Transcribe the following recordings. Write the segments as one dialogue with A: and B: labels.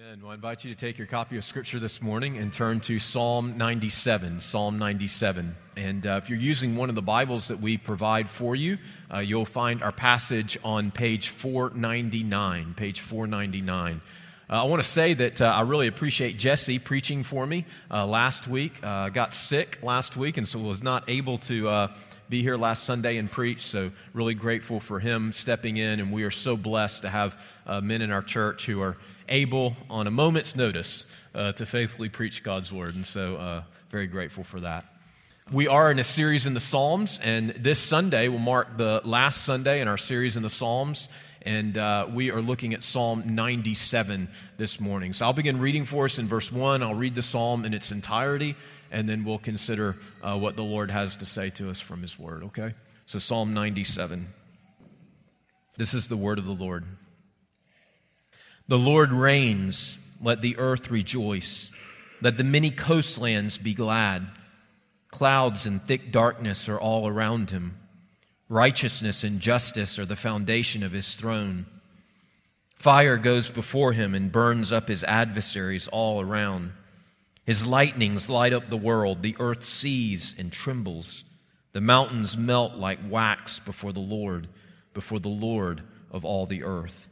A: Amen. Well, I invite you to take your copy of Scripture this morning and turn to Psalm 97. Psalm 97. And uh, if you're using one of the Bibles that we provide for you, uh, you'll find our passage on page 499. Page 499. Uh, I want to say that uh, I really appreciate Jesse preaching for me uh, last week. Uh, got sick last week and so was not able to be here last Sunday and preach. So, really grateful for him stepping in. And we are so blessed to have men in our church who are able, on a moment's notice, uh, to faithfully preach God's word. And so, uh, very grateful for that. We are in a series in the Psalms, and this Sunday will mark the last Sunday in our series in the Psalms. And uh, we are looking at Psalm 97 this morning. So I'll begin reading for us in verse 1. I'll read the psalm in its entirety, and then we'll consider uh, what the Lord has to say to us from His Word, okay? So, Psalm 97. This is the word of the Lord. The Lord reigns, let the earth rejoice. Let the many coastlands be glad. Clouds and thick darkness are all around him. Righteousness and justice are the foundation of his throne. Fire goes before him and burns up his adversaries all around. His lightnings light up the world. The earth sees and trembles. The mountains melt like wax before the Lord, before the Lord of all the earth.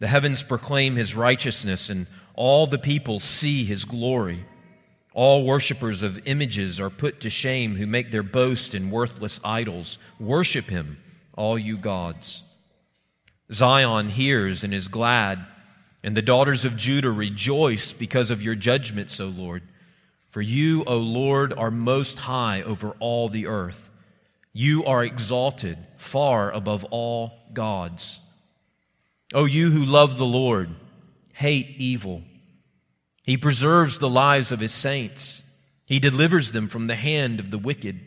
A: The heavens proclaim his righteousness, and all the people see his glory. All worshippers of images are put to shame who make their boast in worthless idols. Worship him, all you gods. Zion hears and is glad, and the daughters of Judah rejoice because of your judgments, O Lord. For you, O Lord, are most high over all the earth. You are exalted far above all gods. O you who love the Lord, hate evil. He preserves the lives of his saints. He delivers them from the hand of the wicked.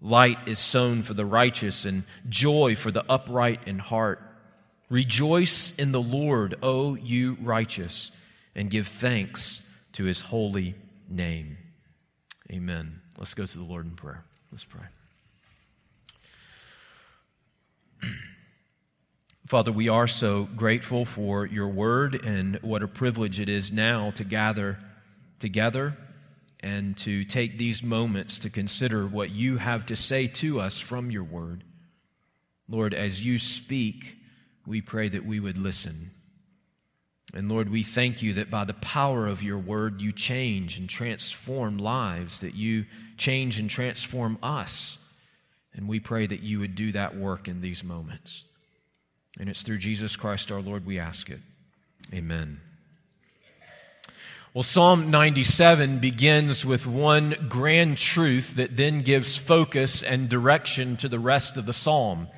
A: Light is sown for the righteous and joy for the upright in heart. Rejoice in the Lord, O you righteous, and give thanks to his holy name. Amen. Let's go to the Lord in prayer. Let's pray. Father, we are so grateful for your word and what a privilege it is now to gather together and to take these moments to consider what you have to say to us from your word. Lord, as you speak, we pray that we would listen. And Lord, we thank you that by the power of your word, you change and transform lives, that you change and transform us. And we pray that you would do that work in these moments. And it's through Jesus Christ our Lord we ask it. Amen. Well, Psalm 97 begins with one grand truth that then gives focus and direction to the rest of the psalm.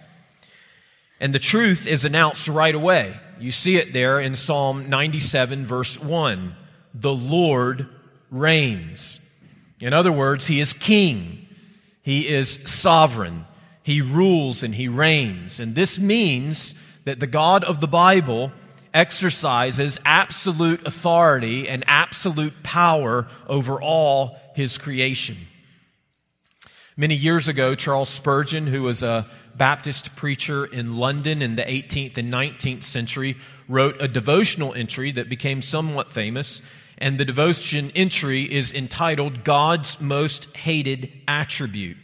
A: And the truth is announced right away. You see it there in Psalm 97, verse 1. The Lord reigns. In other words, He is king, He is sovereign, He rules and He reigns. And this means that the God of the Bible exercises absolute authority and absolute power over all his creation. Many years ago, Charles Spurgeon, who was a Baptist preacher in London in the 18th and 19th century, wrote a devotional entry that became somewhat famous. And the devotion entry is entitled God's Most Hated Attribute.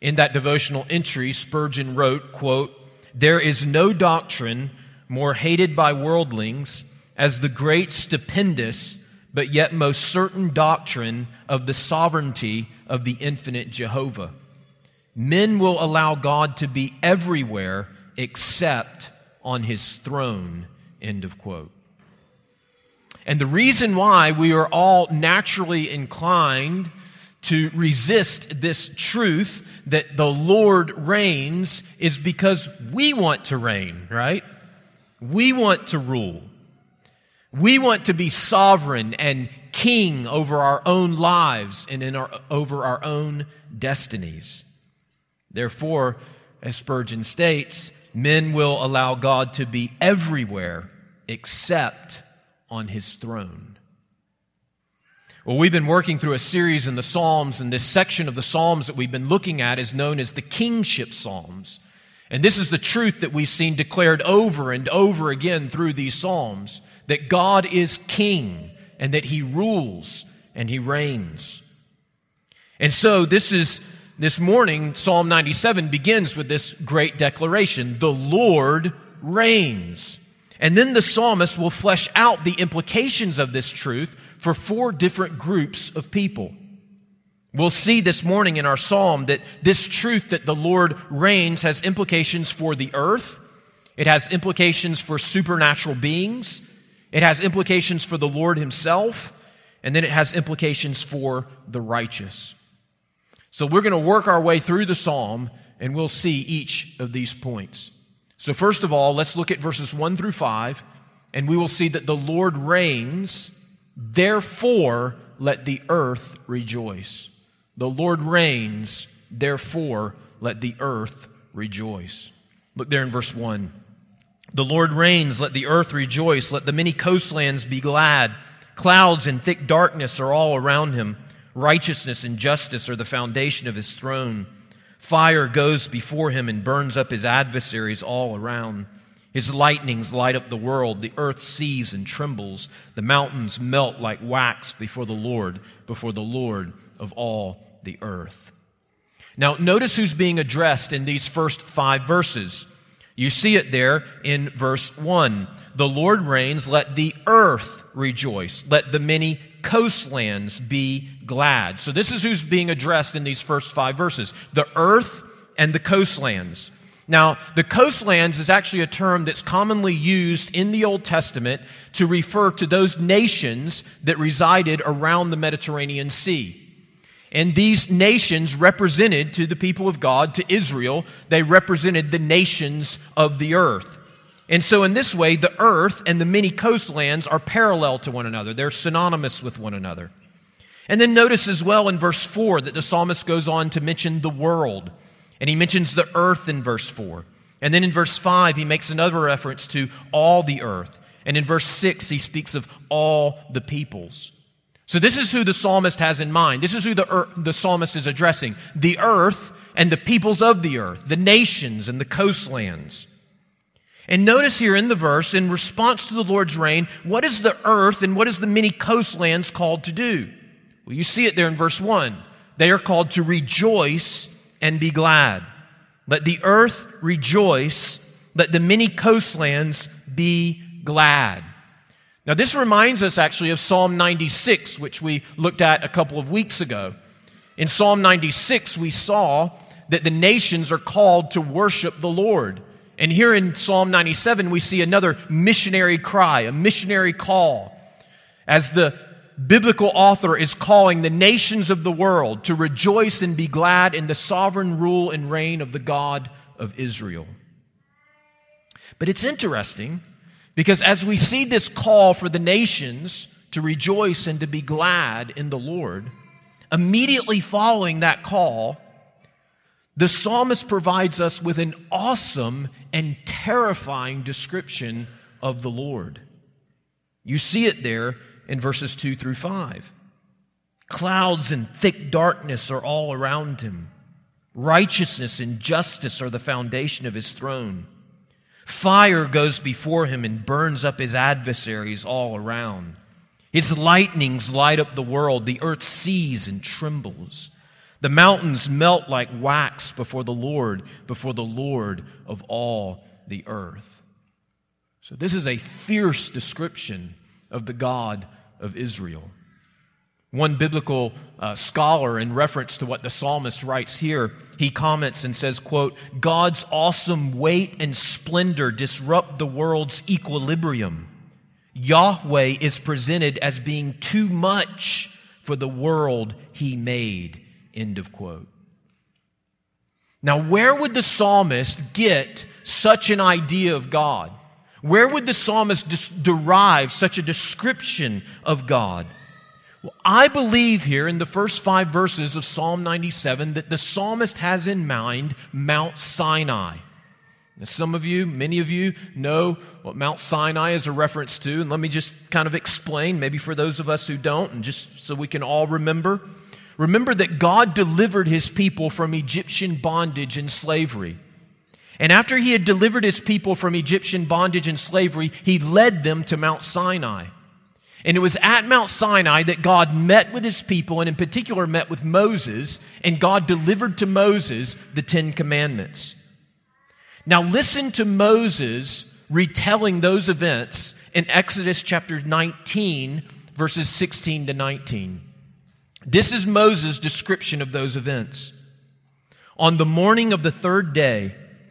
A: In that devotional entry, Spurgeon wrote, quote, there is no doctrine more hated by worldlings as the great, stupendous, but yet most certain doctrine of the sovereignty of the infinite Jehovah. Men will allow God to be everywhere except on his throne. End of quote. And the reason why we are all naturally inclined to resist this truth that the Lord reigns is because we want to reign, right? We want to rule. We want to be sovereign and king over our own lives and in our, over our own destinies. Therefore, as Spurgeon states, men will allow God to be everywhere except on his throne. Well, we've been working through a series in the Psalms, and this section of the Psalms that we've been looking at is known as the Kingship Psalms. And this is the truth that we've seen declared over and over again through these Psalms that God is king and that he rules and he reigns. And so this is this morning Psalm 97 begins with this great declaration, the Lord reigns. And then the psalmist will flesh out the implications of this truth for four different groups of people. We'll see this morning in our psalm that this truth that the Lord reigns has implications for the earth, it has implications for supernatural beings, it has implications for the Lord Himself, and then it has implications for the righteous. So we're going to work our way through the psalm and we'll see each of these points. So, first of all, let's look at verses 1 through 5, and we will see that the Lord reigns, therefore let the earth rejoice. The Lord reigns, therefore let the earth rejoice. Look there in verse 1. The Lord reigns, let the earth rejoice, let the many coastlands be glad. Clouds and thick darkness are all around him. Righteousness and justice are the foundation of his throne. Fire goes before him and burns up his adversaries all around. His lightnings light up the world. The earth sees and trembles. The mountains melt like wax before the Lord, before the Lord of all the earth. Now, notice who's being addressed in these first five verses. You see it there in verse 1. The Lord reigns, let the earth rejoice, let the many coastlands be glad. So, this is who's being addressed in these first five verses the earth and the coastlands. Now, the coastlands is actually a term that's commonly used in the Old Testament to refer to those nations that resided around the Mediterranean Sea. And these nations represented to the people of God, to Israel, they represented the nations of the earth. And so, in this way, the earth and the many coastlands are parallel to one another. They're synonymous with one another. And then notice as well in verse 4 that the psalmist goes on to mention the world. And he mentions the earth in verse 4. And then in verse 5, he makes another reference to all the earth. And in verse 6, he speaks of all the peoples. So, this is who the psalmist has in mind. This is who the, earth, the psalmist is addressing the earth and the peoples of the earth, the nations and the coastlands. And notice here in the verse, in response to the Lord's reign, what is the earth and what is the many coastlands called to do? Well, you see it there in verse 1. They are called to rejoice and be glad. Let the earth rejoice, let the many coastlands be glad. Now, this reminds us actually of Psalm 96, which we looked at a couple of weeks ago. In Psalm 96, we saw that the nations are called to worship the Lord. And here in Psalm 97, we see another missionary cry, a missionary call, as the biblical author is calling the nations of the world to rejoice and be glad in the sovereign rule and reign of the God of Israel. But it's interesting because as we see this call for the nations to rejoice and to be glad in the Lord, immediately following that call, the psalmist provides us with an awesome and terrifying description of the Lord. You see it there in verses 2 through 5. Clouds and thick darkness are all around him. Righteousness and justice are the foundation of his throne. Fire goes before him and burns up his adversaries all around. His lightnings light up the world. The earth sees and trembles. The mountains melt like wax before the Lord, before the Lord of all the earth. So, this is a fierce description of the God of Israel. One biblical uh, scholar, in reference to what the psalmist writes here, he comments and says, quote, God's awesome weight and splendor disrupt the world's equilibrium. Yahweh is presented as being too much for the world he made. End of quote. Now, where would the psalmist get such an idea of God? Where would the psalmist derive such a description of God? Well, I believe here in the first five verses of Psalm 97 that the psalmist has in mind Mount Sinai. Now, some of you, many of you, know what Mount Sinai is a reference to, and let me just kind of explain, maybe for those of us who don't, and just so we can all remember. Remember that God delivered his people from Egyptian bondage and slavery. And after he had delivered his people from Egyptian bondage and slavery, he led them to Mount Sinai. And it was at Mount Sinai that God met with his people, and in particular met with Moses, and God delivered to Moses the Ten Commandments. Now, listen to Moses retelling those events in Exodus chapter 19, verses 16 to 19. This is Moses' description of those events. On the morning of the third day,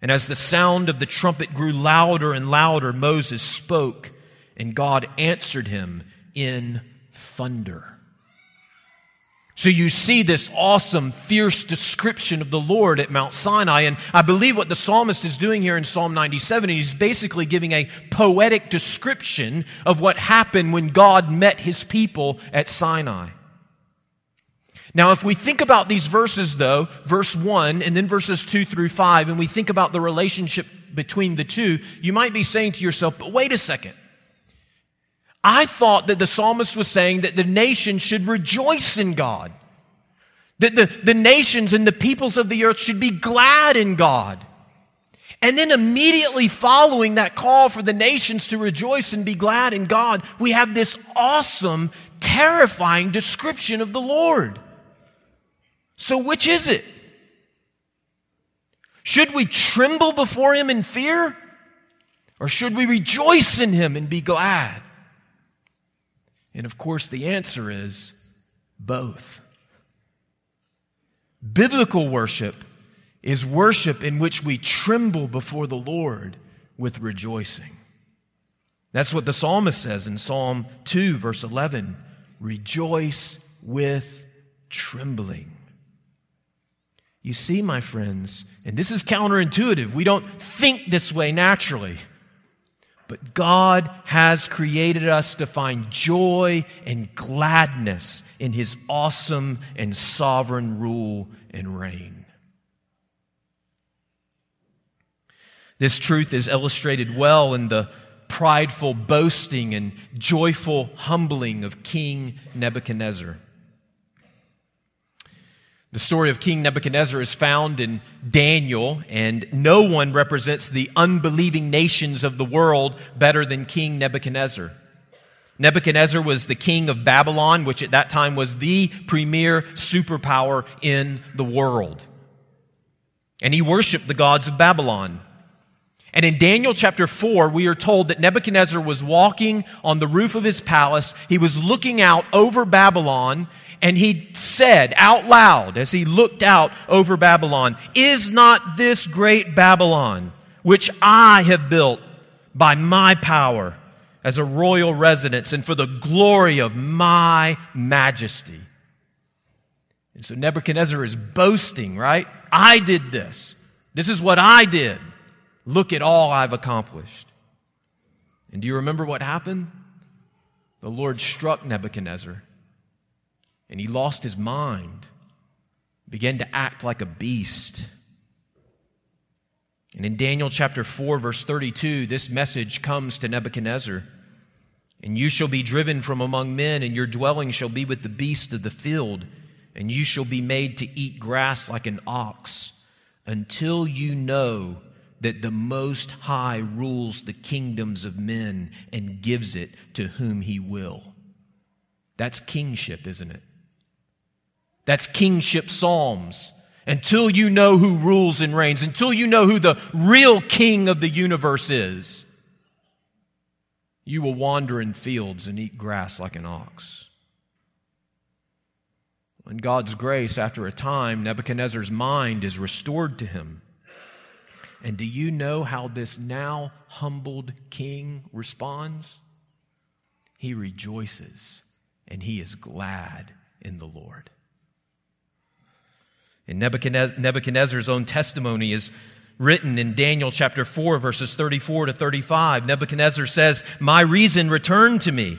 A: And as the sound of the trumpet grew louder and louder, Moses spoke, and God answered him in thunder. So you see this awesome, fierce description of the Lord at Mount Sinai. And I believe what the psalmist is doing here in Psalm 97, he's basically giving a poetic description of what happened when God met his people at Sinai. Now, if we think about these verses, though, verse 1 and then verses 2 through 5, and we think about the relationship between the two, you might be saying to yourself, but wait a second. I thought that the psalmist was saying that the nation should rejoice in God, that the, the nations and the peoples of the earth should be glad in God. And then immediately following that call for the nations to rejoice and be glad in God, we have this awesome, terrifying description of the Lord. So, which is it? Should we tremble before Him in fear? Or should we rejoice in Him and be glad? And of course, the answer is both. Biblical worship is worship in which we tremble before the Lord with rejoicing. That's what the psalmist says in Psalm 2, verse 11 Rejoice with trembling. You see, my friends, and this is counterintuitive. We don't think this way naturally. But God has created us to find joy and gladness in His awesome and sovereign rule and reign. This truth is illustrated well in the prideful boasting and joyful humbling of King Nebuchadnezzar. The story of King Nebuchadnezzar is found in Daniel, and no one represents the unbelieving nations of the world better than King Nebuchadnezzar. Nebuchadnezzar was the king of Babylon, which at that time was the premier superpower in the world. And he worshiped the gods of Babylon. And in Daniel chapter 4, we are told that Nebuchadnezzar was walking on the roof of his palace. He was looking out over Babylon, and he said out loud as he looked out over Babylon, Is not this great Babylon, which I have built by my power as a royal residence and for the glory of my majesty? And so Nebuchadnezzar is boasting, right? I did this. This is what I did. Look at all I've accomplished. And do you remember what happened? The Lord struck Nebuchadnezzar and he lost his mind, began to act like a beast. And in Daniel chapter 4, verse 32, this message comes to Nebuchadnezzar. And you shall be driven from among men, and your dwelling shall be with the beasts of the field, and you shall be made to eat grass like an ox, until you know that the Most High rules the kingdoms of men and gives it to whom he will. That's kingship, isn't it? That's kingship psalms. Until you know who rules and reigns, until you know who the real king of the universe is, you will wander in fields and eat grass like an ox. In God's grace, after a time, Nebuchadnezzar's mind is restored to him. And do you know how this now humbled king responds? He rejoices and he is glad in the Lord. And Nebuchadnezzar's own testimony is written in Daniel chapter 4, verses 34 to 35. Nebuchadnezzar says, My reason returned to me.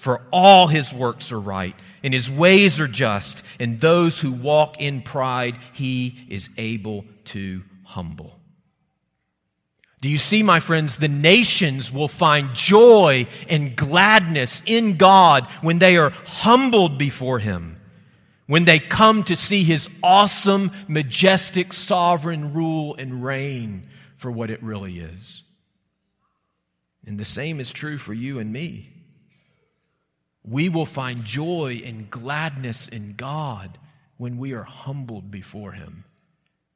A: For all his works are right, and his ways are just, and those who walk in pride he is able to humble. Do you see, my friends? The nations will find joy and gladness in God when they are humbled before him when they come to see his awesome, majestic, sovereign rule and reign for what it really is. And the same is true for you and me. We will find joy and gladness in God when we are humbled before him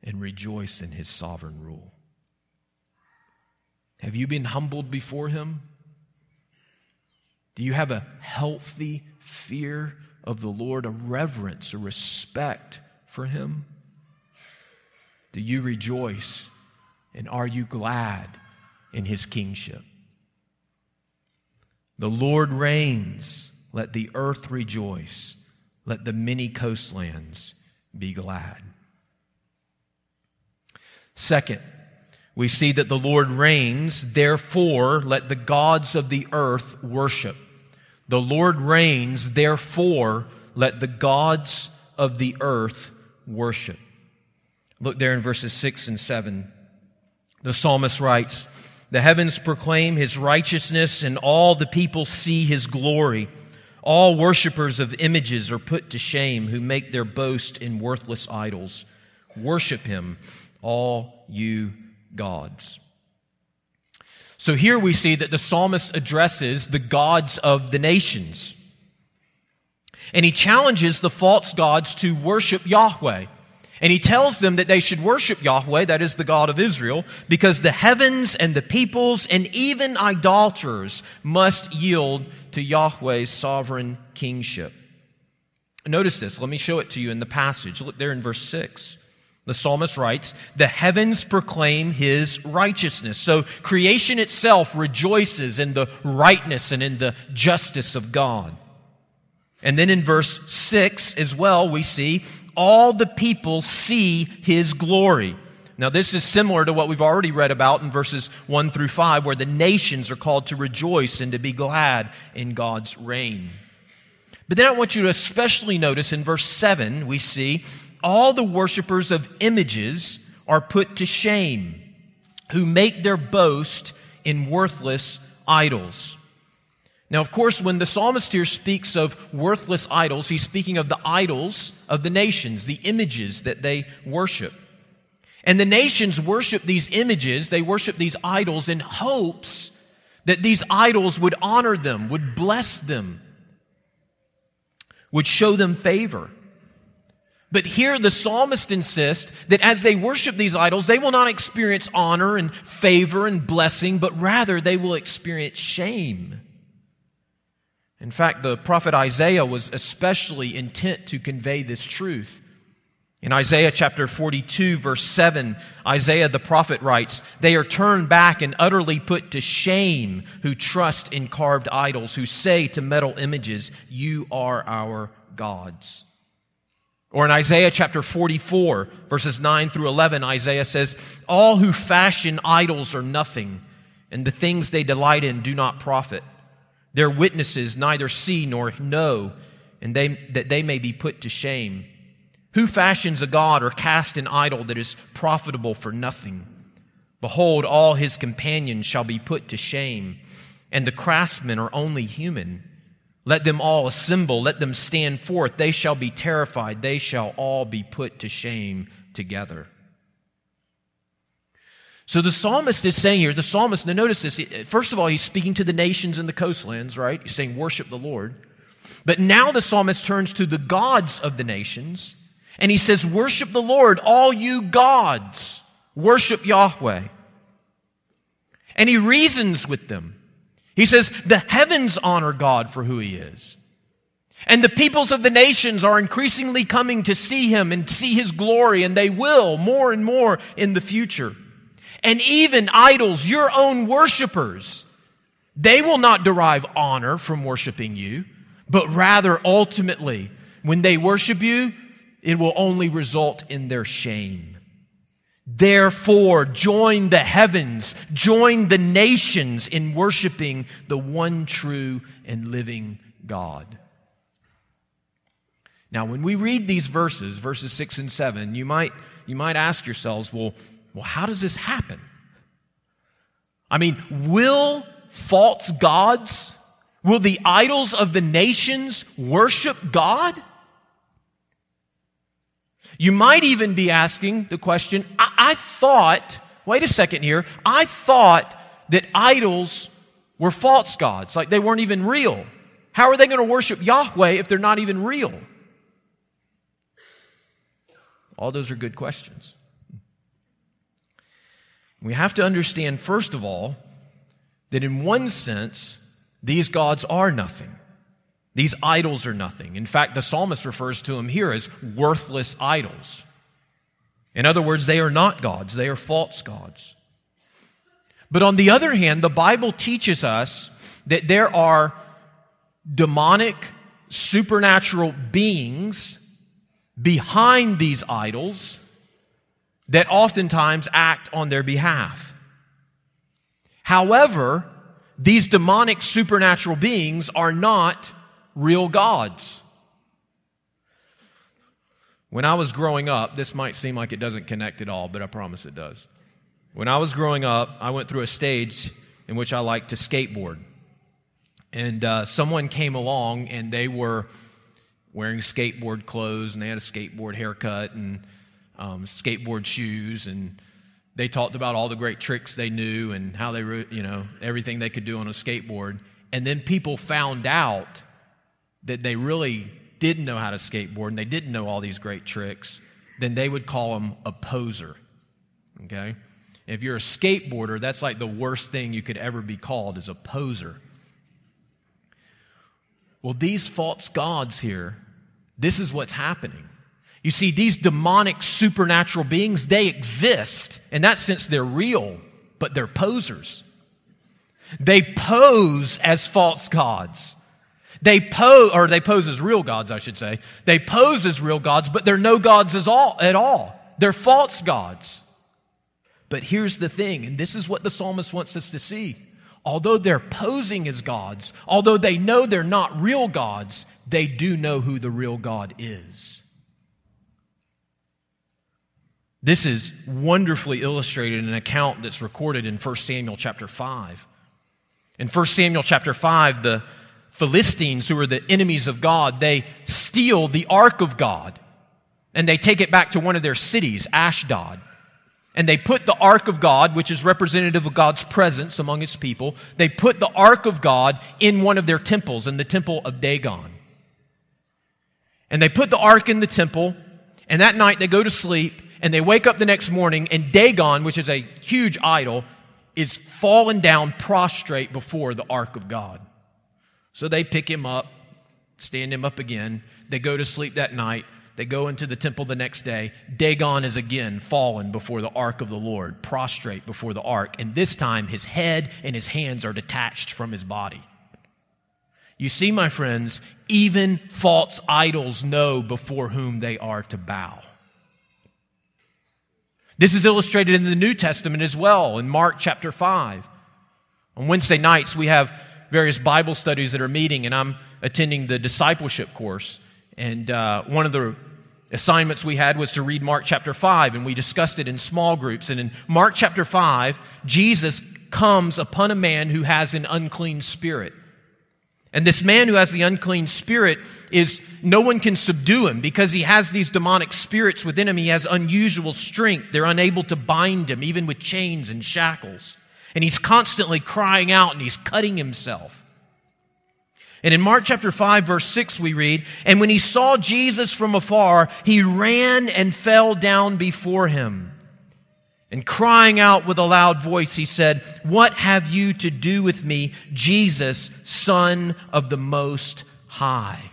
A: and rejoice in his sovereign rule. Have you been humbled before him? Do you have a healthy fear of the Lord, a reverence, a respect for Him? Do you rejoice and are you glad in His kingship? The Lord reigns. Let the earth rejoice. Let the many coastlands be glad. Second, we see that the Lord reigns, therefore, let the gods of the earth worship. The Lord reigns, therefore, let the gods of the earth worship. Look there in verses 6 and 7. The psalmist writes, The heavens proclaim his righteousness, and all the people see his glory. All worshippers of images are put to shame who make their boast in worthless idols. Worship him, all you gods. So here we see that the psalmist addresses the gods of the nations. And he challenges the false gods to worship Yahweh. And he tells them that they should worship Yahweh, that is the God of Israel, because the heavens and the peoples and even idolaters must yield to Yahweh's sovereign kingship. Notice this. Let me show it to you in the passage. Look there in verse 6. The psalmist writes, The heavens proclaim his righteousness. So creation itself rejoices in the rightness and in the justice of God. And then in verse 6 as well, we see, All the people see his glory. Now, this is similar to what we've already read about in verses 1 through 5, where the nations are called to rejoice and to be glad in God's reign. But then I want you to especially notice in verse 7, we see all the worshippers of images are put to shame, who make their boast in worthless idols. Now, of course, when the psalmist here speaks of worthless idols, he's speaking of the idols of the nations, the images that they worship. And the nations worship these images, they worship these idols in hopes that these idols would honor them, would bless them, would show them favor. But here the psalmist insists that as they worship these idols, they will not experience honor and favor and blessing, but rather they will experience shame. In fact, the prophet Isaiah was especially intent to convey this truth. In Isaiah chapter 42, verse 7, Isaiah the prophet writes, They are turned back and utterly put to shame who trust in carved idols, who say to metal images, You are our gods. Or in Isaiah chapter 44, verses 9 through 11, Isaiah says, All who fashion idols are nothing, and the things they delight in do not profit. Their witnesses neither see nor know, and they, that they may be put to shame. Who fashions a god or casts an idol that is profitable for nothing? Behold, all his companions shall be put to shame, and the craftsmen are only human. Let them all assemble, let them stand forth. They shall be terrified, they shall all be put to shame together. So the psalmist is saying here, the psalmist, now notice this. First of all, he's speaking to the nations and the coastlands, right? He's saying, worship the Lord. But now the psalmist turns to the gods of the nations, and he says, worship the Lord, all you gods. worship Yahweh. And he reasons with them. He says, The heavens honor God for who he is. And the peoples of the nations are increasingly coming to see him and see his glory, and they will more and more in the future. And even idols, your own worshipers, they will not derive honor from worshiping you, but rather ultimately, when they worship you, it will only result in their shame. Therefore, join the heavens, join the nations in worshiping the one true and living God. Now, when we read these verses, verses 6 and 7, you might, you might ask yourselves, well, well, how does this happen? I mean, will false gods, will the idols of the nations worship God? You might even be asking the question I, I thought, wait a second here, I thought that idols were false gods, like they weren't even real. How are they going to worship Yahweh if they're not even real? All those are good questions. We have to understand, first of all, that in one sense, these gods are nothing. These idols are nothing. In fact, the psalmist refers to them here as worthless idols. In other words, they are not gods, they are false gods. But on the other hand, the Bible teaches us that there are demonic, supernatural beings behind these idols that oftentimes act on their behalf. However, these demonic supernatural beings are not real gods. When I was growing up, this might seem like it doesn't connect at all, but I promise it does. When I was growing up, I went through a stage in which I liked to skateboard. And uh, someone came along and they were wearing skateboard clothes and they had a skateboard haircut and um, skateboard shoes and they talked about all the great tricks they knew and how they, you know, everything they could do on a skateboard. And then people found out that they really didn't know how to skateboard and they didn't know all these great tricks, then they would call them a poser. Okay? If you're a skateboarder, that's like the worst thing you could ever be called is a poser. Well, these false gods here, this is what's happening. You see, these demonic supernatural beings, they exist. In that sense, they're real, but they're posers. They pose as false gods. They pose, or they pose as real gods, I should say. They pose as real gods, but they're no gods as all, at all. They're false gods. But here's the thing, and this is what the psalmist wants us to see. Although they're posing as gods, although they know they're not real gods, they do know who the real God is. This is wonderfully illustrated in an account that's recorded in 1 Samuel chapter 5. In 1 Samuel chapter 5, the Philistines, who are the enemies of God, they steal the ark of God and they take it back to one of their cities, Ashdod. And they put the ark of God, which is representative of God's presence among his people, they put the ark of God in one of their temples, in the temple of Dagon. And they put the ark in the temple, and that night they go to sleep, and they wake up the next morning, and Dagon, which is a huge idol, is fallen down prostrate before the ark of God. So they pick him up, stand him up again. They go to sleep that night. They go into the temple the next day. Dagon is again fallen before the ark of the Lord, prostrate before the ark. And this time, his head and his hands are detached from his body. You see, my friends, even false idols know before whom they are to bow. This is illustrated in the New Testament as well, in Mark chapter 5. On Wednesday nights, we have various Bible studies that are meeting, and I'm attending the discipleship course. And uh, one of the assignments we had was to read Mark chapter 5, and we discussed it in small groups. And in Mark chapter 5, Jesus comes upon a man who has an unclean spirit. And this man who has the unclean spirit is no one can subdue him because he has these demonic spirits within him. He has unusual strength. They're unable to bind him, even with chains and shackles and he's constantly crying out and he's cutting himself. And in Mark chapter 5, verse 6, we read, And when he saw Jesus from afar, he ran and fell down before him. And crying out with a loud voice, he said, What have you to do with me, Jesus, Son of the Most High?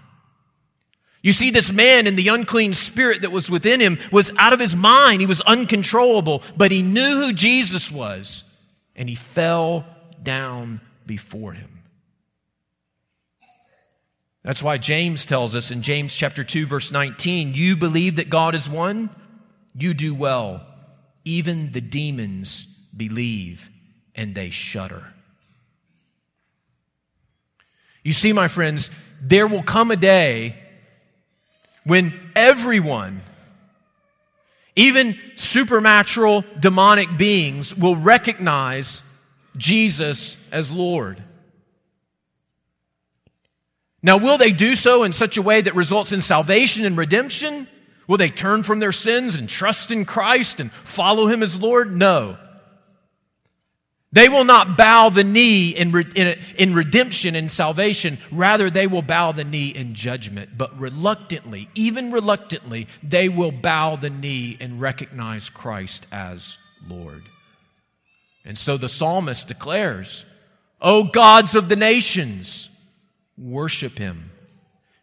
A: You see, this man and the unclean spirit that was within him was out of his mind. He was uncontrollable, but he knew who Jesus was, and he fell down before him. That's why James tells us in James chapter 2 verse 19, you believe that God is one, you do well. Even the demons believe and they shudder. You see, my friends, there will come a day when everyone, even supernatural demonic beings, will recognize Jesus as Lord. Now, will they do so in such a way that results in salvation and redemption? Will they turn from their sins and trust in Christ and follow Him as Lord? No. They will not bow the knee in, in, in, redemption and salvation. Rather, they will bow the knee in judgment. But reluctantly, even reluctantly, they will bow the knee and recognize Christ as Lord. And so the psalmist declares, O gods of the nations, worship him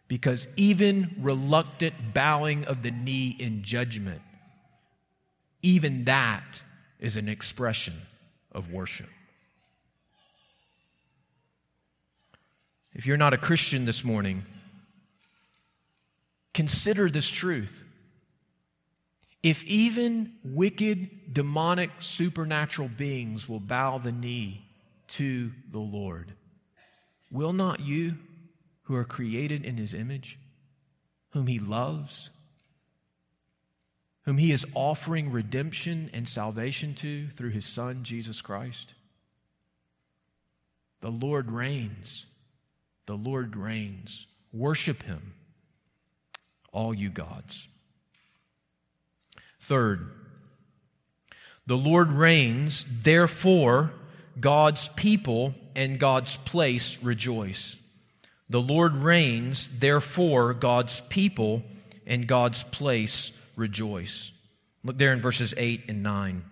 A: because even reluctant bowing of the knee in judgment, even that is an expression of worship. If you're not a Christian this morning, consider this truth. If even wicked, demonic, supernatural beings will bow the knee to the Lord, will not you? Who are created in his image, whom he loves, whom he is offering redemption and salvation to through his Son, Jesus Christ. The Lord reigns. The Lord reigns. Worship him, all you gods. Third, the Lord reigns, therefore, God's people and God's place rejoice. The Lord reigns, therefore, God's people and God's place rejoice. Look there in verses 8 and 9.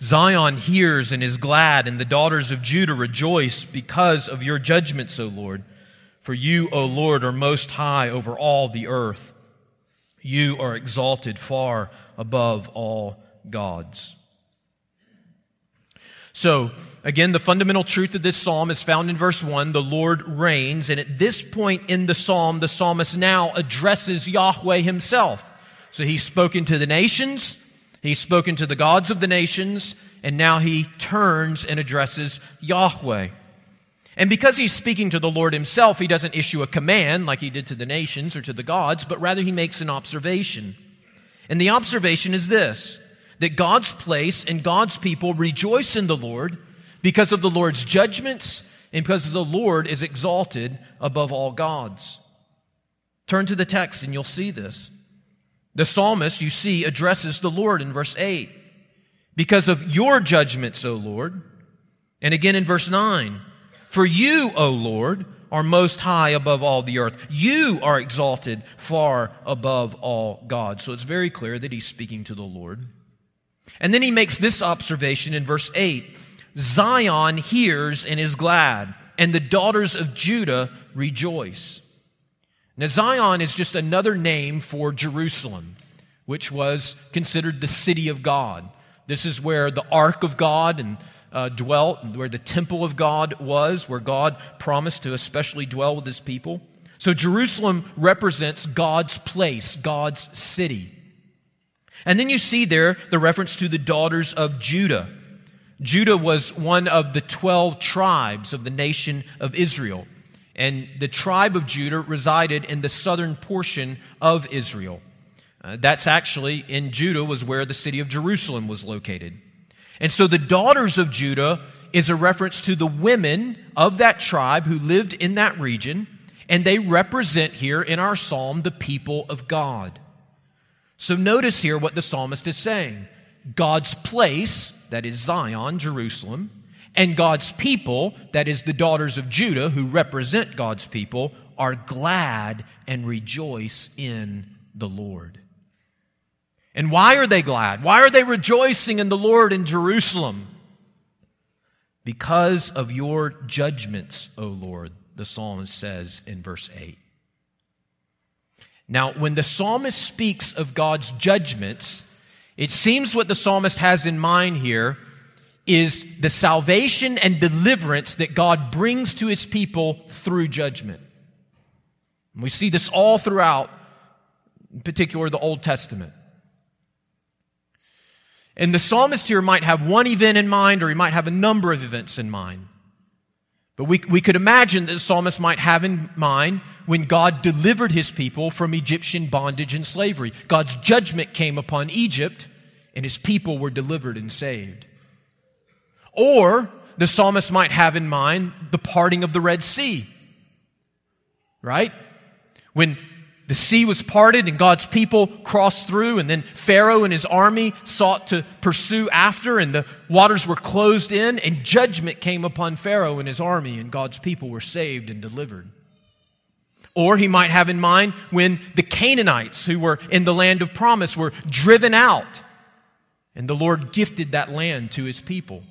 A: Zion hears and is glad, and the daughters of Judah rejoice because of your judgments, O Lord. For you, O Lord, are most high over all the earth. You are exalted far above all gods. So, again, the fundamental truth of this psalm is found in verse 1 the Lord reigns. And at this point in the psalm, the psalmist now addresses Yahweh himself. So he's spoken to the nations, he's spoken to the gods of the nations, and now he turns and addresses Yahweh. And because he's speaking to the Lord himself, he doesn't issue a command like he did to the nations or to the gods, but rather he makes an observation. And the observation is this that God's place and God's people rejoice in the Lord because of the Lord's judgments and because the Lord is exalted above all gods. Turn to the text and you'll see this. The psalmist, you see, addresses the Lord in verse 8. Because of your judgments, O Lord. And again in verse 9. For you, O Lord, are most high above all the earth. You are exalted far above all gods. So it's very clear that he's speaking to the Lord. And then he makes this observation in verse 8 Zion hears and is glad, and the daughters of Judah rejoice. Now, Zion is just another name for Jerusalem, which was considered the city of God. This is where the ark of God and uh, dwelt, where the temple of God was, where God promised to especially dwell with his people. So Jerusalem represents God's place, God's city. And then you see there the reference to the daughters of Judah. Judah was one of the 12 tribes of the nation of Israel. And the tribe of Judah resided in the southern portion of Israel. Uh, that's actually in Judah, was where the city of Jerusalem was located. And so the daughters of Judah is a reference to the women of that tribe who lived in that region. And they represent here in our psalm the people of God. So notice here what the psalmist is saying God's place, that is Zion, Jerusalem, and God's people, that is the daughters of Judah, who represent God's people, are glad and rejoice in the Lord. And why are they glad? Why are they rejoicing in the Lord in Jerusalem? Because of your judgments, O Lord, the psalmist says in verse 8. Now, when the psalmist speaks of God's judgments, it seems what the psalmist has in mind here is the salvation and deliverance that God brings to his people through judgment. And we see this all throughout, in particular, the Old Testament. And the psalmist here might have one event in mind, or he might have a number of events in mind. But we, we could imagine that the psalmist might have in mind when God delivered his people from Egyptian bondage and slavery. God's judgment came upon Egypt, and his people were delivered and saved. Or the psalmist might have in mind the parting of the Red Sea, right? When the sea was parted and God's people crossed through, and then Pharaoh and his army sought to pursue after, and the waters were closed in, and judgment came upon Pharaoh and his army, and God's people were saved and delivered. Or he might have in mind when the Canaanites, who were in the land of promise, were driven out, and the Lord gifted that land to his people.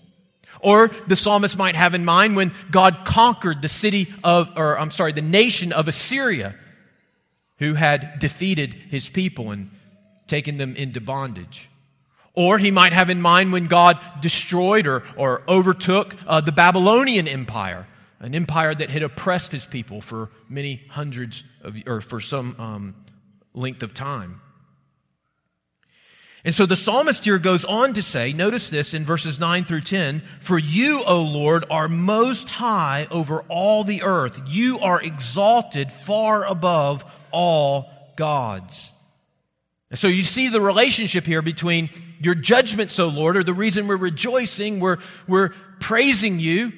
A: Or the psalmist might have in mind when God conquered the city of, or I'm sorry, the nation of Assyria who had defeated his people and taken them into bondage. Or he might have in mind when God destroyed or, or overtook uh, the Babylonian Empire, an empire that had oppressed his people for many hundreds of, or for some um, length of time. And so the psalmist here goes on to say, notice this in verses 9 through 10 For you, O Lord, are most high over all the earth. You are exalted far above all gods. And so you see the relationship here between your judgments, O Lord, or the reason we're rejoicing, we're, we're praising you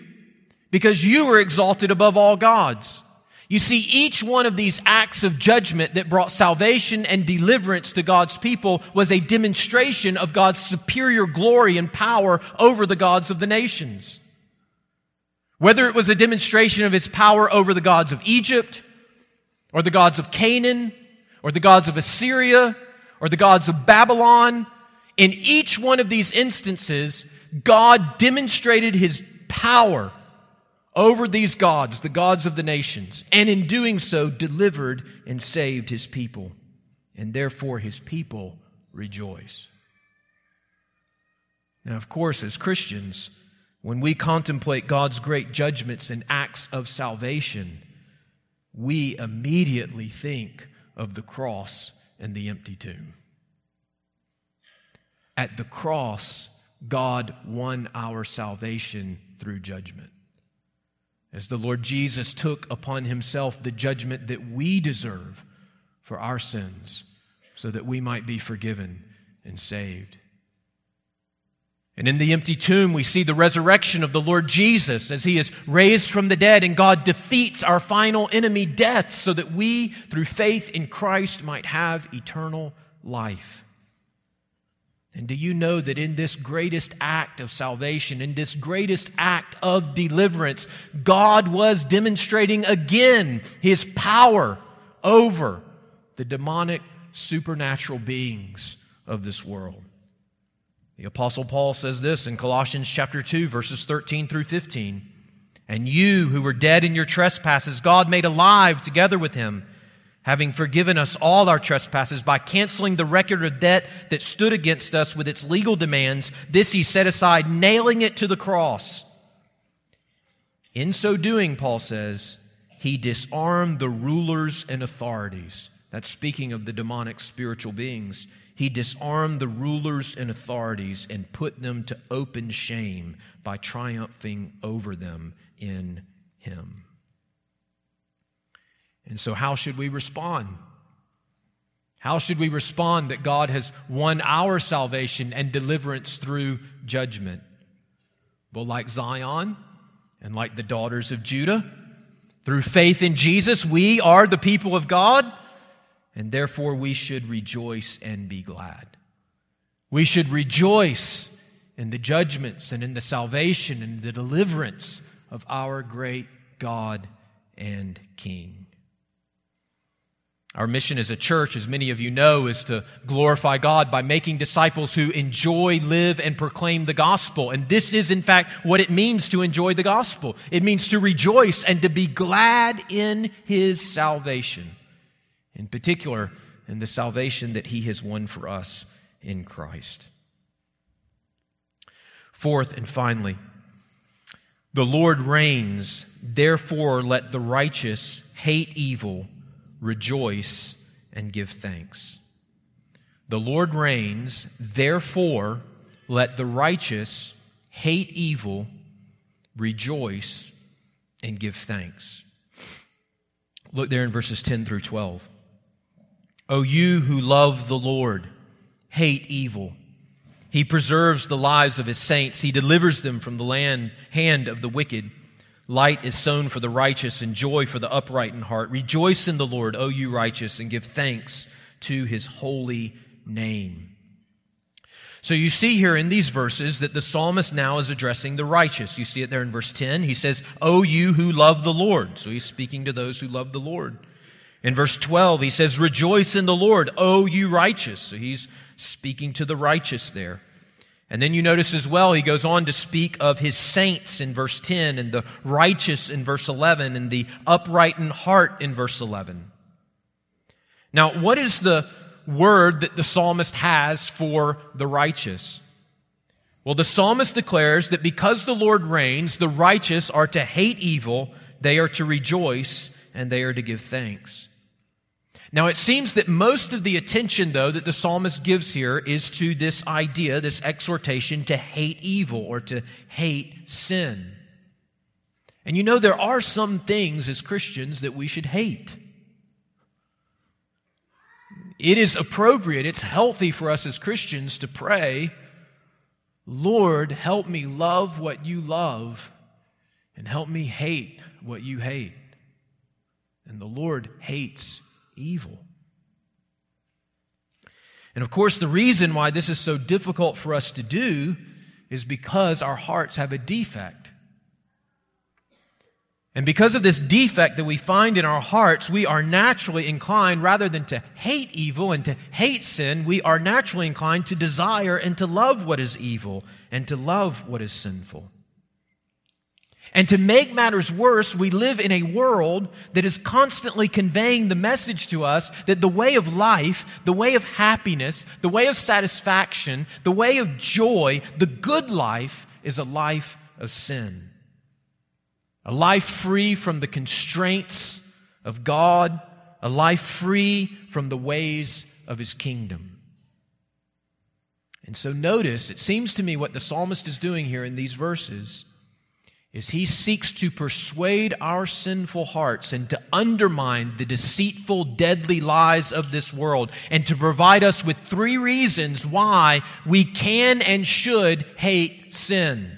A: because you are exalted above all gods. You see, each one of these acts of judgment that brought salvation and deliverance to God's people was a demonstration of God's superior glory and power over the gods of the nations. Whether it was a demonstration of his power over the gods of Egypt, or the gods of Canaan, or the gods of Assyria, or the gods of Babylon. In each one of these instances, God demonstrated his power over these gods, the gods of the nations, and in doing so, delivered and saved his people. And therefore, his people rejoice. Now, of course, as Christians, when we contemplate God's great judgments and acts of salvation, we immediately think of the cross and the empty tomb. At the cross, God won our salvation through judgment. As the Lord Jesus took upon himself the judgment that we deserve for our sins, so that we might be forgiven and saved. And in the empty tomb, we see the resurrection of the Lord Jesus as he is raised from the dead, and God defeats our final enemy, death, so that we, through faith in Christ, might have eternal life. And do you know that in this greatest act of salvation, in this greatest act of deliverance, God was demonstrating again his power over the demonic supernatural beings of this world? The apostle Paul says this in Colossians chapter 2 verses 13 through 15. And you who were dead in your trespasses God made alive together with him, having forgiven us all our trespasses by canceling the record of debt that stood against us with its legal demands. This he set aside, nailing it to the cross. In so doing, Paul says, he disarmed the rulers and authorities. That's speaking of the demonic spiritual beings he disarmed the rulers and authorities and put them to open shame by triumphing over them in him. And so, how should we respond? How should we respond that God has won our salvation and deliverance through judgment? Well, like Zion and like the daughters of Judah, through faith in Jesus, we are the people of God and therefore we should rejoice and be glad. We should rejoice in the judgments and in the salvation and the deliverance of our great God and King. Our mission as a church, as many of you know, is to glorify God by making disciples who enjoy, live, and proclaim the gospel. And this is, in fact, what it means to enjoy the gospel. It means to rejoice and to be glad in his salvation. In particular, in the salvation that he has won for us in Christ. Fourth and finally, the Lord reigns, therefore let the righteous hate evil rejoice, and give thanks. The Lord reigns, therefore, let the righteous hate evil, rejoice, and give thanks. Look there in verses 10 through 12. O you who love the Lord, hate evil. He preserves the lives of his saints, he delivers them from the land, hand of the wicked. Light is sown for the righteous and joy for the upright in heart. Rejoice in the Lord, O you righteous, and give thanks to his holy name. So you see here in these verses that the psalmist now is addressing the righteous. You see it there in verse 10. He says, O you who love the Lord. So he's speaking to those who love the Lord. In verse 12, he says, Rejoice in the Lord, O you righteous. So he's speaking to the righteous there. And then you notice as well, he goes on to speak of his saints in verse 10 and the righteous in verse 11 and the upright in heart in verse 11. Now, what is the word that the psalmist has for the righteous? Well, the psalmist declares that because the Lord reigns, the righteous are to hate evil, they are to rejoice, and they are to give thanks. Now, it seems that most of the attention, though, that the psalmist gives here is to this idea, this exhortation to hate evil or to hate sin. And you know, there are some things as Christians that we should hate. It is appropriate, it's healthy for us as Christians to pray, Lord, help me love what you love and help me hate what you hate. And the Lord hates evil. And of course, the reason why this is so difficult for us to do is because our hearts have a defect. And because of this defect that we find in our hearts, we are naturally inclined, rather than to hate evil and to hate sin, we are naturally inclined to desire and to love what is evil and to love what is sinful. And to make matters worse, we live in a world that is constantly conveying the message to us that the way of life, the way of happiness, the way of satisfaction, the way of joy, the good life is a life of sin. A life free from the constraints of God, a life free from the ways of his kingdom. And so notice, it seems to me what the psalmist is doing here in these verses is he seeks to persuade our sinful hearts and to undermine the deceitful, deadly lies of this world and to provide us with three reasons why we can and should hate sin.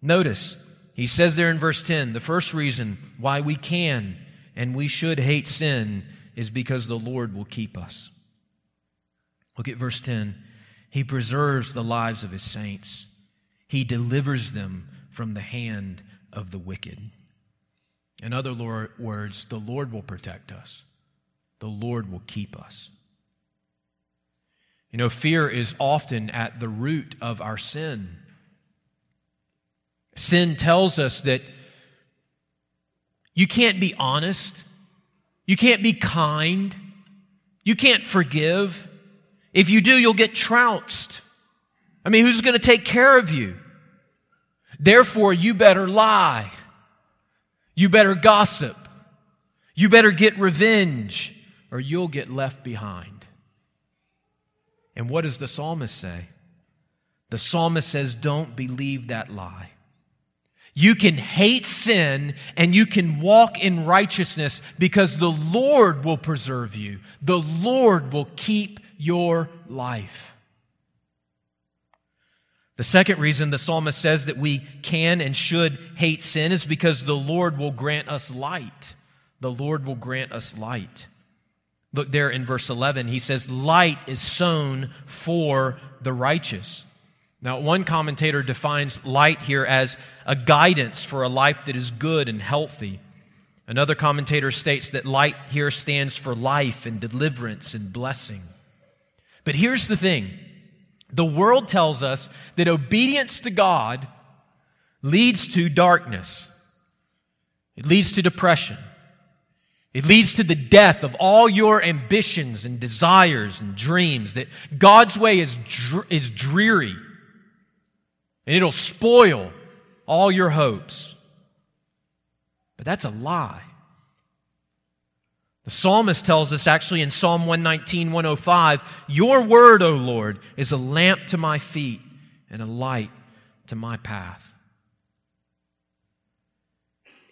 A: Notice, he says there in verse 10 the first reason why we can and we should hate sin is because the Lord will keep us. Look at verse 10. He preserves the lives of his saints. He delivers them from the hand of the wicked. In other words, the Lord will protect us, the Lord will keep us. You know, fear is often at the root of our sin. Sin tells us that you can't be honest, you can't be kind, you can't forgive. If you do, you'll get trounced. I mean, who's going to take care of you? Therefore, you better lie. You better gossip. You better get revenge, or you'll get left behind. And what does the psalmist say? The psalmist says, Don't believe that lie. You can hate sin and you can walk in righteousness because the Lord will preserve you. The Lord will keep your life. The second reason the psalmist says that we can and should hate sin is because the Lord will grant us light. The Lord will grant us light. Look there in verse 11. He says, Light is sown for the righteous. Now, one commentator defines light here as a guidance for a life that is good and healthy. Another commentator states that light here stands for life and deliverance and blessing. But here's the thing the world tells us that obedience to God leads to darkness, it leads to depression, it leads to the death of all your ambitions and desires and dreams, that God's way is, is dreary and it'll spoil all your hopes. But that's a lie. The psalmist tells us actually in Psalm 119, 105, Your word, O Lord, is a lamp to my feet and a light to my path.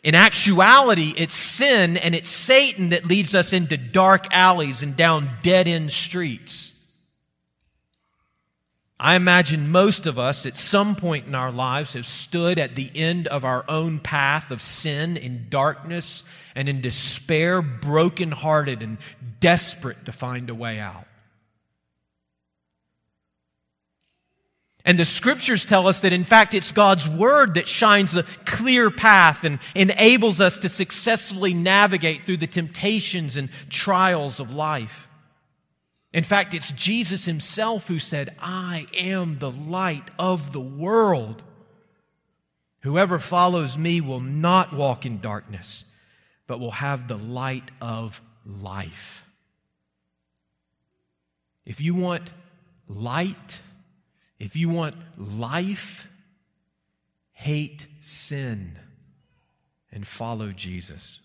A: In actuality, it's sin and it's Satan that leads us into dark alleys and down dead end streets. I imagine most of us at some point in our lives have stood at the end of our own path of sin in darkness and in despair, brokenhearted and desperate to find a way out. And the scriptures tell us that, in fact, it's God's word that shines a clear path and enables us to successfully navigate through the temptations and trials of life. In fact, it's Jesus himself who said, I am the light of the world. Whoever follows me will not walk in darkness, but will have the light of life. If you want light, if you want life, hate sin and follow Jesus.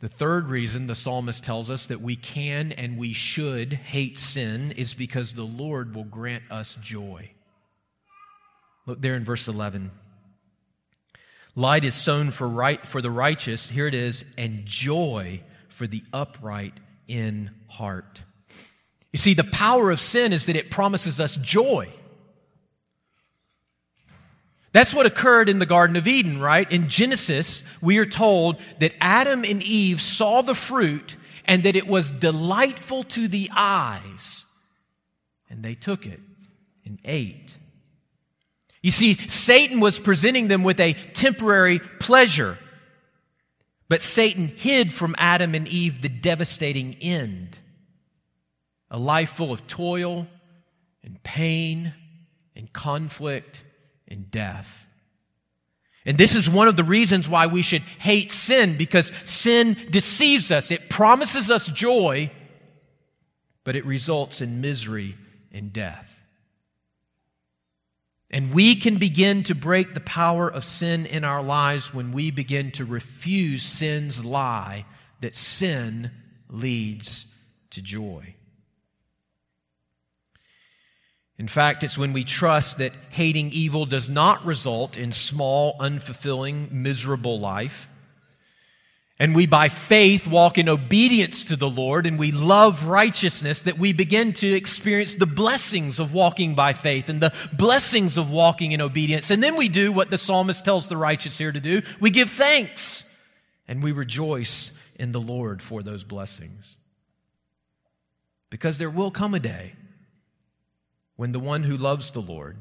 A: The third reason the psalmist tells us that we can and we should hate sin is because the Lord will grant us joy. Look there in verse 11. Light is sown for, right, for the righteous, here it is, and joy for the upright in heart. You see, the power of sin is that it promises us joy. That's what occurred in the Garden of Eden, right? In Genesis, we are told that Adam and Eve saw the fruit and that it was delightful to the eyes. And they took it and ate. You see, Satan was presenting them with a temporary pleasure. But Satan hid from Adam and Eve the devastating end a life full of toil and pain and conflict and death. And this is one of the reasons why we should hate sin because sin deceives us. It promises us joy, but it results in misery and death. And we can begin to break the power of sin in our lives when we begin to refuse sin's lie that sin leads to joy. In fact, it's when we trust that hating evil does not result in small, unfulfilling, miserable life. And we, by faith, walk in obedience to the Lord and we love righteousness that we begin to experience the blessings of walking by faith and the blessings of walking in obedience. And then we do what the psalmist tells the righteous here to do we give thanks and we rejoice in the Lord for those blessings. Because there will come a day when the one who loves the Lord,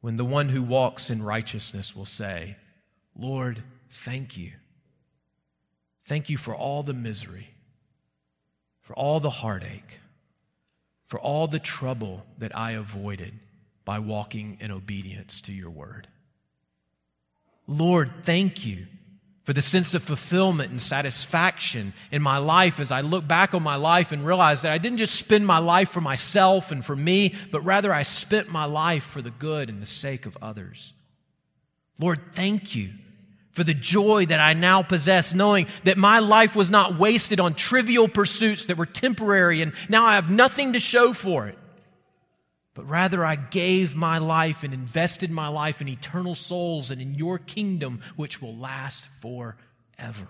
A: when the one who walks in righteousness will say, Lord, thank you. Thank you for all the misery, for all the heartache, for all the trouble that I avoided by walking in obedience to your word. Lord, thank you for the sense of fulfillment and satisfaction in my life as I look back on my life and realize that I didn't just spend my life for myself and for me, but rather I spent my life for the good and the sake of others. Lord, thank you for the joy that I now possess, knowing that my life was not wasted on trivial pursuits that were temporary and now I have nothing to show for it but rather I gave my life and invested my life in eternal souls and in your kingdom, which will last forever.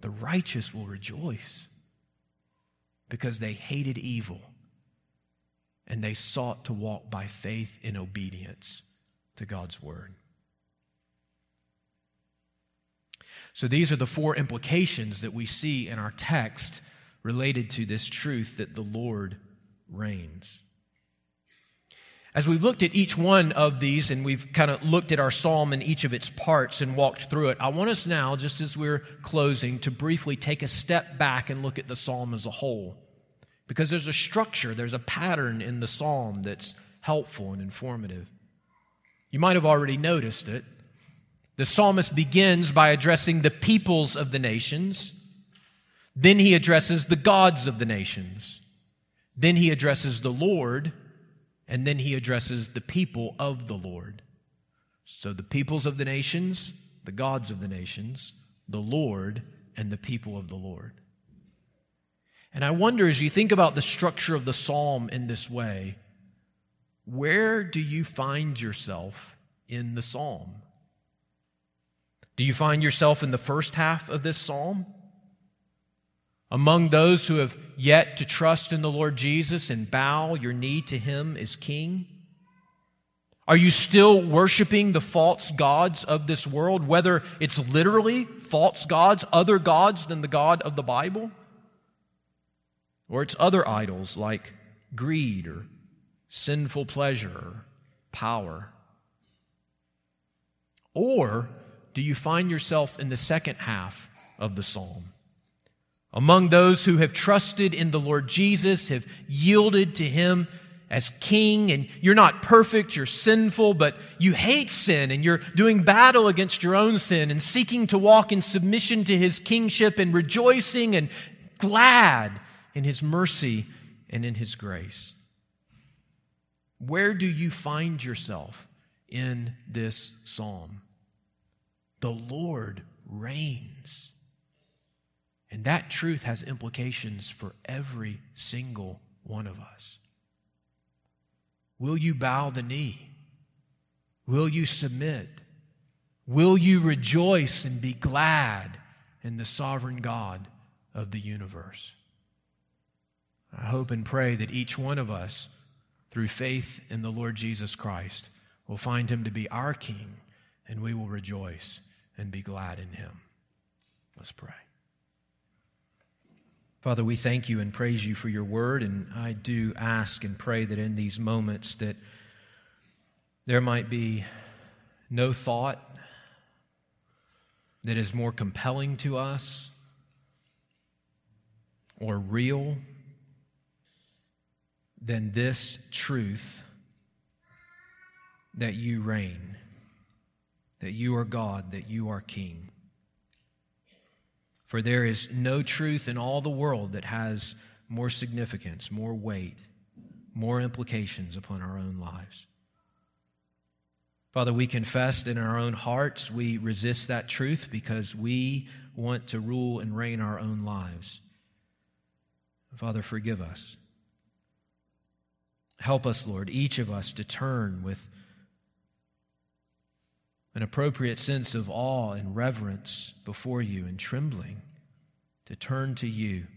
A: The righteous will rejoice because they hated evil and they sought to walk by faith in obedience to God's word. So, these are the four implications that we see in our text related to this truth that the Lord reigns. As we've looked at each one of these and we've kind of looked at our psalm in each of its parts and walked through it, I want us now, just as we're closing, to briefly take a step back and look at the psalm as a whole. Because there's a structure, there's a pattern in the psalm that's helpful and informative. You might have already noticed it. The psalmist begins by addressing the peoples of the nations. Then he addresses the gods of the nations. Then he addresses the Lord and then he addresses the people of the Lord. So the peoples of the nations, the gods of the nations, the Lord, and the people of the Lord. And I wonder as you think about the structure of the psalm in this way, where do you find yourself in the psalm? Do you find yourself in the first half of this psalm? Among those who have yet to trust in the Lord Jesus and bow your knee to him as king? Are you still worshiping the false gods of this world, whether it's literally false gods, other gods than the God of the Bible? Or it's other idols like greed or sinful pleasure or power? Or do you find yourself in the second half of the psalm? Among those who have trusted in the Lord Jesus, have yielded to Him as King, and you're not perfect, you're sinful, but you hate sin and you're doing battle against your own sin and seeking to walk in submission to His kingship and rejoicing and glad in His mercy and in His grace. Where do you find yourself in this psalm? The Lord reigns. And that truth has implications for every single one of us. Will you bow the knee? Will you submit? Will you rejoice and be glad in the sovereign God of the universe? I hope and pray that each one of us, through faith in the Lord Jesus Christ, will find him to be our King, and we will rejoice and be glad in him. Let's pray. Father, we thank you and praise you for your word, and I do ask and pray that in these moments that there might be no thought that is more compelling to us or real than this truth that you reign, that you are God, that you are King. For there is no truth in all the world that has more significance, more weight, more implications upon our own lives. Father, we confess in our own hearts we resist that truth because we want to rule and reign our own lives. Father, forgive us. Help us, Lord, each of us to turn with an appropriate sense of awe and reverence before you and trembling, to turn to you,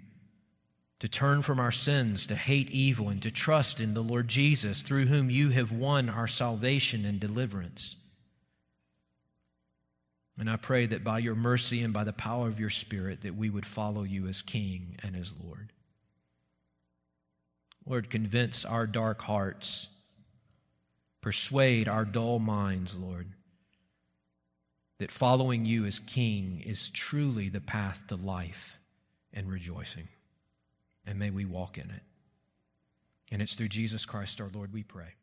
A: to turn from our sins, to hate evil, and to trust in the Lord Jesus, through whom you have won our salvation and deliverance. And I pray that by your mercy and by the power of your Spirit, that we would follow you as King and as Lord. Lord, convince our dark hearts, persuade our dull minds, Lord that following you as King is truly the path to life and rejoicing. And may we walk in it. And it's through Jesus Christ our Lord we pray.